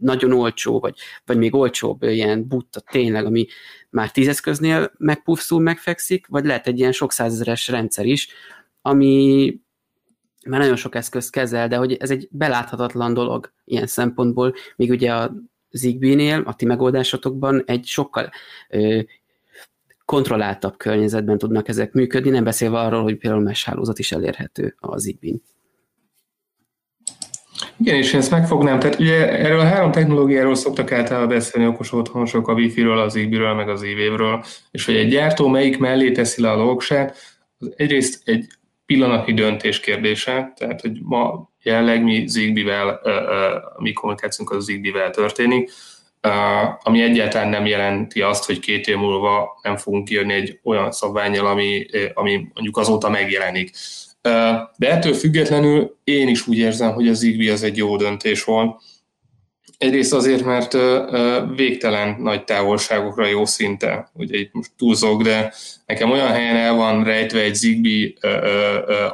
nagyon olcsó, vagy, vagy még olcsóbb ilyen butta tényleg, ami már tíz eszköznél megpuffszul, megfekszik, vagy lehet egy ilyen sok százezeres rendszer is, ami már nagyon sok eszközt kezel, de hogy ez egy beláthatatlan dolog ilyen szempontból, míg ugye a Zigbee-nél, a ti megoldásotokban egy sokkal ö, kontrolláltabb környezetben tudnak ezek működni, nem beszélve arról, hogy például mesh hálózat is elérhető az zigbee igen, és ezt megfognám. Tehát ugye erről a három technológiáról szoktak általában beszélni okos otthonosok, a Wi-Fi-ről, az Zigbee-ről, meg az EV-ről, és hogy egy gyártó melyik mellé teszi le a logsát, az egyrészt egy pillanatnyi döntés kérdése, tehát hogy ma jelenleg mi Zigbee-vel, a mi kommunikációnk az Zigbee-vel történik, ami egyáltalán nem jelenti azt, hogy két év múlva nem fogunk kijönni egy olyan szabványjal, ami, ami mondjuk azóta megjelenik. De ettől függetlenül én is úgy érzem, hogy az Zigbee az egy jó döntés volt. Egyrészt azért, mert végtelen nagy távolságokra jó szinte, ugye itt most túlzok, de nekem olyan helyen el van rejtve egy Zigbee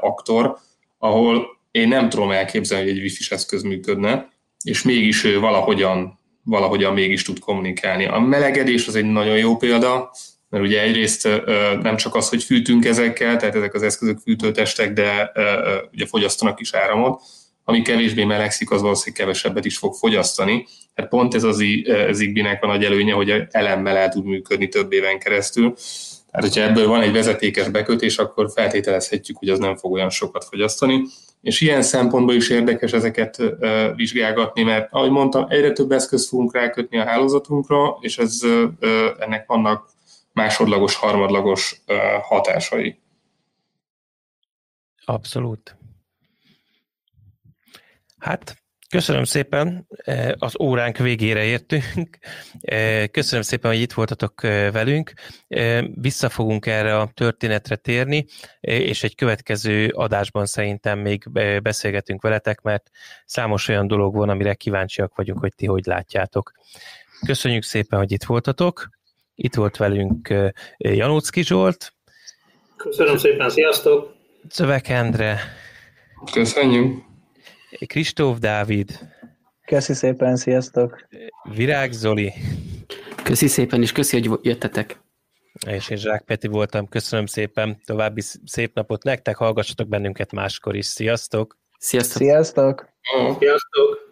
aktor, ahol én nem tudom elképzelni, hogy egy wifi eszköz működne, és mégis ő valahogyan, valahogyan mégis tud kommunikálni. A melegedés az egy nagyon jó példa, mert ugye egyrészt nem csak az, hogy fűtünk ezekkel, tehát ezek az eszközök fűtőtestek, de ugye fogyasztanak is áramot, ami kevésbé melegszik, az valószínűleg kevesebbet is fog fogyasztani. Hát pont ez az Zigbee-nek a nagy előnye, hogy elemmel el tud működni több éven keresztül. Tehát, hogyha ebből van egy vezetékes bekötés, akkor feltételezhetjük, hogy az nem fog olyan sokat fogyasztani. És ilyen szempontból is érdekes ezeket vizsgálgatni, mert ahogy mondtam, egyre több eszközt fogunk rákötni a hálózatunkra, és ez, ennek vannak másodlagos, harmadlagos hatásai. Abszolút. Hát, köszönöm szépen, az óránk végére értünk. Köszönöm szépen, hogy itt voltatok velünk. Vissza fogunk erre a történetre térni, és egy következő adásban szerintem még beszélgetünk veletek, mert számos olyan dolog van, amire kíváncsiak vagyunk, hogy ti hogy látjátok. Köszönjük szépen, hogy itt voltatok. Itt volt velünk Janócki Zsolt. Köszönöm szépen, sziasztok! Szöveg Endre. Köszönjük! Kristóf Dávid. Köszi szépen, sziasztok! Virág Zoli. Köszi szépen, és köszi, hogy jöttetek. És én Zsák Peti voltam, köszönöm szépen, további szép napot nektek, hallgassatok bennünket máskor is, sziasztok! Sziasztok! Sziasztok! Sziasztok!